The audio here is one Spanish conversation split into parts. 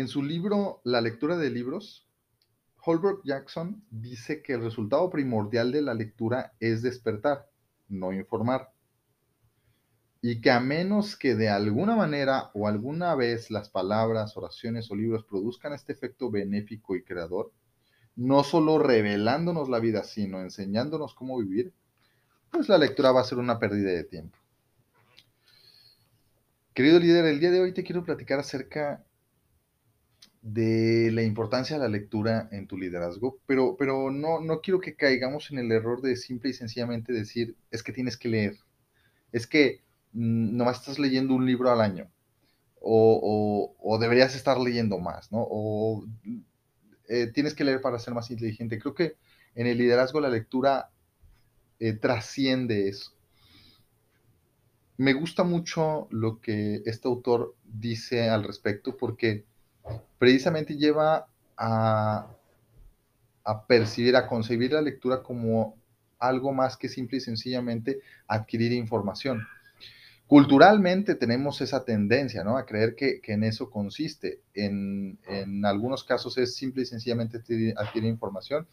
En su libro La lectura de libros, Holbrook Jackson dice que el resultado primordial de la lectura es despertar, no informar. Y que a menos que de alguna manera o alguna vez las palabras, oraciones o libros produzcan este efecto benéfico y creador, no solo revelándonos la vida, sino enseñándonos cómo vivir, pues la lectura va a ser una pérdida de tiempo. Querido líder, el día de hoy te quiero platicar acerca de la importancia de la lectura en tu liderazgo, pero, pero no, no quiero que caigamos en el error de simple y sencillamente decir, es que tienes que leer, es que mm, nomás estás leyendo un libro al año, o, o, deberías estar leyendo más, ¿no? O eh, tienes que leer para ser más inteligente. Creo que en el liderazgo la lectura eh, trasciende eso. Me gusta mucho lo que este autor dice al respecto porque precisamente lleva a, percibir, a concebir la lectura como algo más que simple y sencillamente adquirir información. Culturalmente tenemos esa tendencia, ¿no? A creer que, en eso consiste. En, algunos casos es simple y sencillamente adquirir, información.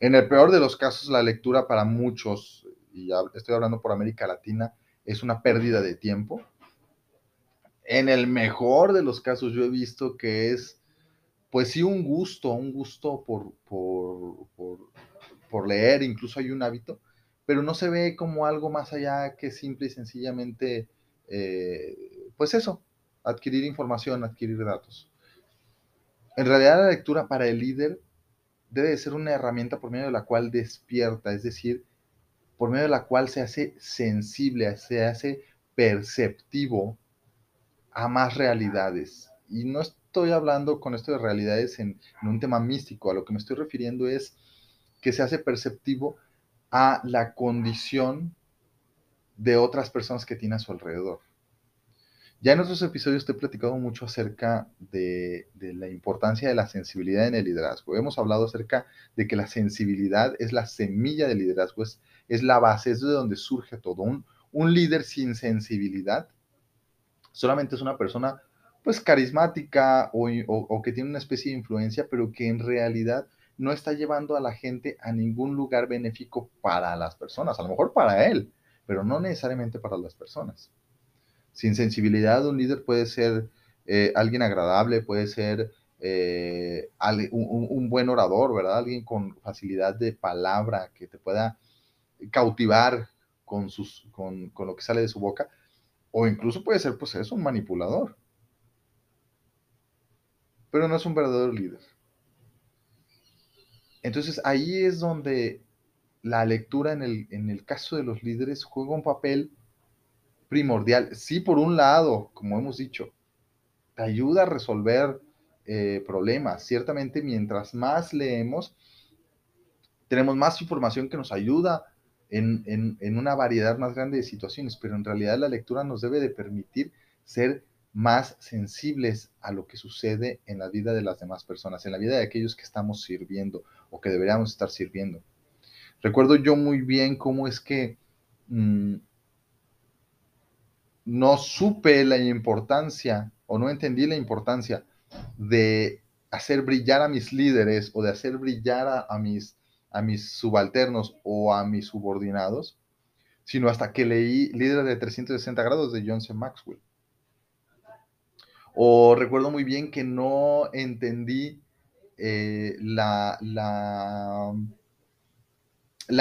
En el peor de los casos, la lectura para muchos, y estoy hablando por América Latina, es una pérdida de tiempo en el mejor de los casos yo he visto que es, pues sí, un gusto, un gusto por, por, leer, incluso hay un hábito, pero no se ve como algo más allá que simple y sencillamente, eh, pues eso, adquirir información, adquirir datos. En realidad la lectura para el líder debe ser una herramienta por medio de la cual despierta, es decir, por medio de la cual se hace sensible, se hace perceptivo a más realidades. Y no estoy hablando con esto de realidades en, un tema místico, a lo que me estoy refiriendo es que se hace perceptivo a la condición de otras personas que tiene a su alrededor. Ya en otros episodios te he platicado mucho acerca de, la importancia de la sensibilidad en el liderazgo. Hemos hablado acerca de que la sensibilidad es la semilla del liderazgo, es, es la base, es de donde surge todo. Un, un líder sin sensibilidad solamente es una persona pues carismática o, que tiene una especie de influencia, pero que en realidad no está llevando a la gente a ningún lugar benéfico para las personas, a lo mejor para él, pero no necesariamente para las personas. Sin sensibilidad, un líder puede ser eh, alguien agradable, puede ser eh, un, buen orador, ¿verdad? Alguien con facilidad de palabra que te pueda cautivar con, sus, con, con lo que sale de su boca, o incluso puede ser, pues, es un manipulador. Pero no es un verdadero líder. Entonces ahí es donde la lectura en el, en el caso de los líderes juega un papel primordial. Sí, por un lado, como hemos dicho, te ayuda a resolver eh, problemas. Ciertamente, mientras más leemos, tenemos más información que nos ayuda en, una variedad más grande de situaciones, pero en realidad la lectura nos debe de permitir ser más sensibles a lo que sucede en la vida de las demás personas, en la vida de aquellos que estamos sirviendo o que deberíamos estar sirviendo. Recuerdo yo muy bien cómo es que mm, no supe la importancia o no entendí la importancia de hacer brillar a mis líderes o de hacer brillar a mis a mis subalternos o a mis subordinados, sino hasta que leí Líder de 360 grados de John C. Maxwell. O recuerdo muy bien que no entendí eh, la, la,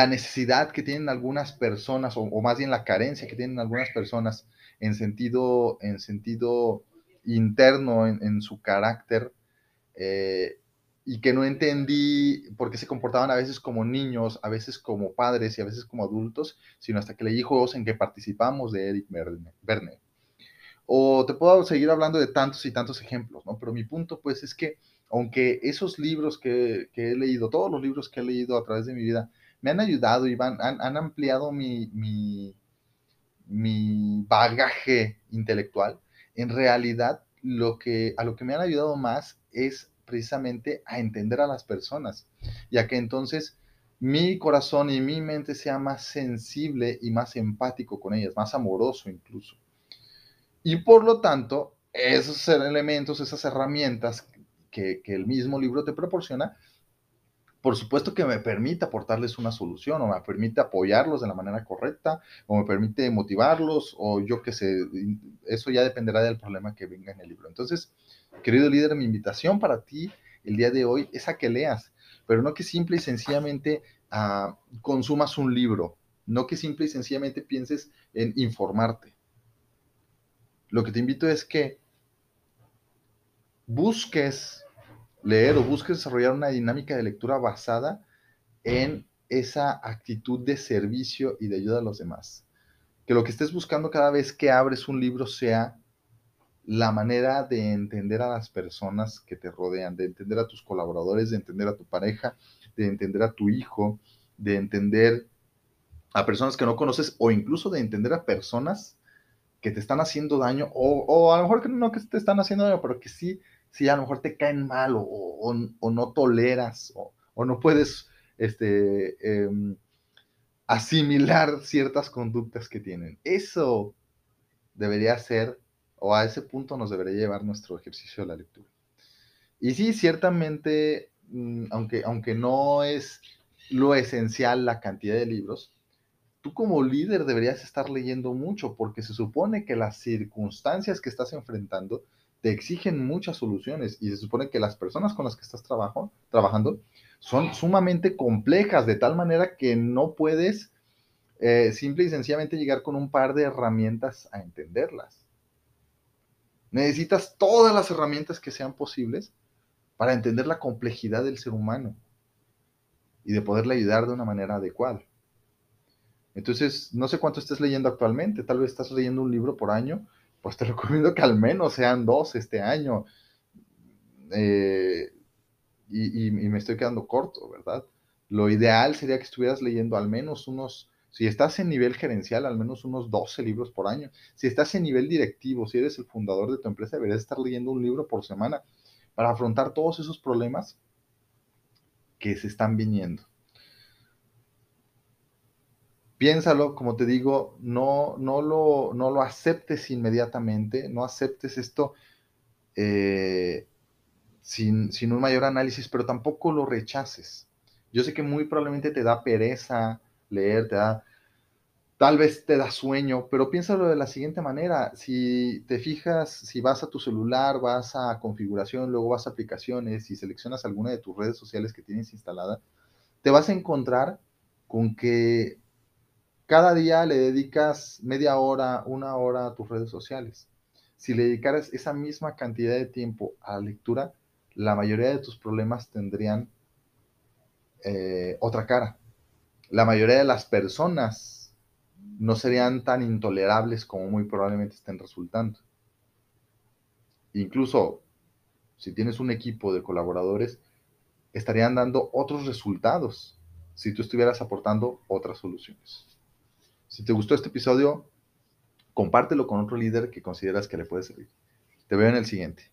necesidad que tienen algunas personas, o, más bien la carencia que tienen algunas personas en sentido, en sentido interno, en, su carácter, eh, y que no entendí por qué se comportaban a veces como niños, a veces como padres y a veces como adultos, sino hasta que leí juegos en que participamos de Eric Verne. O te puedo seguir hablando de tantos y tantos ejemplos, ¿no? Pero mi punto, pues, es que aunque esos libros que, he leído, todos los libros que he leído a través de mi vida, me han ayudado y han, han, ampliado mi, mi, mi bagaje intelectual, en realidad lo que, a lo que me han ayudado más es precisamente a entender a las personas, ya que entonces mi corazón y mi mente sea más sensible y más empático con ellas, más amoroso incluso. Y por lo tanto, esos elementos, esas herramientas que, que el mismo libro te proporciona, por supuesto que me permite aportarles una solución o me permite apoyarlos de la manera correcta o me permite motivarlos o yo qué sé, eso ya dependerá del problema que venga en el libro. Entonces, querido líder, mi invitación para ti el día de hoy es a que leas, pero no que simple y sencillamente uh, consumas un libro, no que simple y sencillamente pienses en informarte. Lo que te invito es que busques leer o busques desarrollar una dinámica de lectura basada en esa actitud de servicio y de ayuda a los demás. Que lo que estés buscando cada vez que abres un libro sea la manera de entender a las personas que te rodean, de entender a tus colaboradores, de entender a tu pareja, de entender a tu hijo, de entender a personas que no conoces o incluso de entender a personas que te están haciendo daño o, o a lo mejor que no que te están haciendo daño, pero que sí si a lo mejor te caen mal o, no toleras o, no puedes este, em, asimilar ciertas conductas que tienen. Eso debería ser, o a ese punto nos debería llevar nuestro ejercicio de la lectura. Y sí, ciertamente, mm, aunque, aunque no es lo esencial la cantidad de libros, tú como líder deberías estar leyendo mucho porque se supone que las circunstancias que estás enfrentando te exigen muchas soluciones y se supone que las personas con las que estás trabajo, trabajando son sumamente complejas, de tal manera que no puedes eh, simple y sencillamente llegar con un par de herramientas a entenderlas. Necesitas todas las herramientas que sean posibles para entender la complejidad del ser humano y de poderle ayudar de una manera adecuada. Entonces, no sé cuánto estés leyendo actualmente, tal vez estás leyendo un libro por año pues te recomiendo que al menos sean dos este año. Eh, y, me estoy quedando corto, ¿verdad? Lo ideal sería que estuvieras leyendo al menos unos, si estás en nivel gerencial, al menos unos 12 libros por año. Si estás en nivel directivo, si eres el fundador de tu empresa, deberías estar leyendo un libro por semana para afrontar todos esos problemas que se están viniendo piénsalo, como te digo, no, no, lo, no lo aceptes inmediatamente, no aceptes esto eh, sin, sin, un mayor análisis, pero tampoco lo rechaces. Yo sé que muy probablemente te da pereza leer, te da, tal vez te da sueño, pero piénsalo de la siguiente manera. Si te fijas, si vas a tu celular, vas a configuración, luego vas a aplicaciones y seleccionas alguna de tus redes sociales que tienes instalada, te vas a encontrar con que cada día le dedicas media hora, una hora a tus redes sociales. Si le dedicaras esa misma cantidad de tiempo a la lectura, la mayoría de tus problemas tendrían eh, otra cara. La mayoría de las personas no serían tan intolerables como muy probablemente estén resultando. Incluso si tienes un equipo de colaboradores, estarían dando otros resultados si tú estuvieras aportando otras soluciones. Si te gustó este episodio, compártelo con otro líder que consideras que le puede servir. Te veo en el siguiente.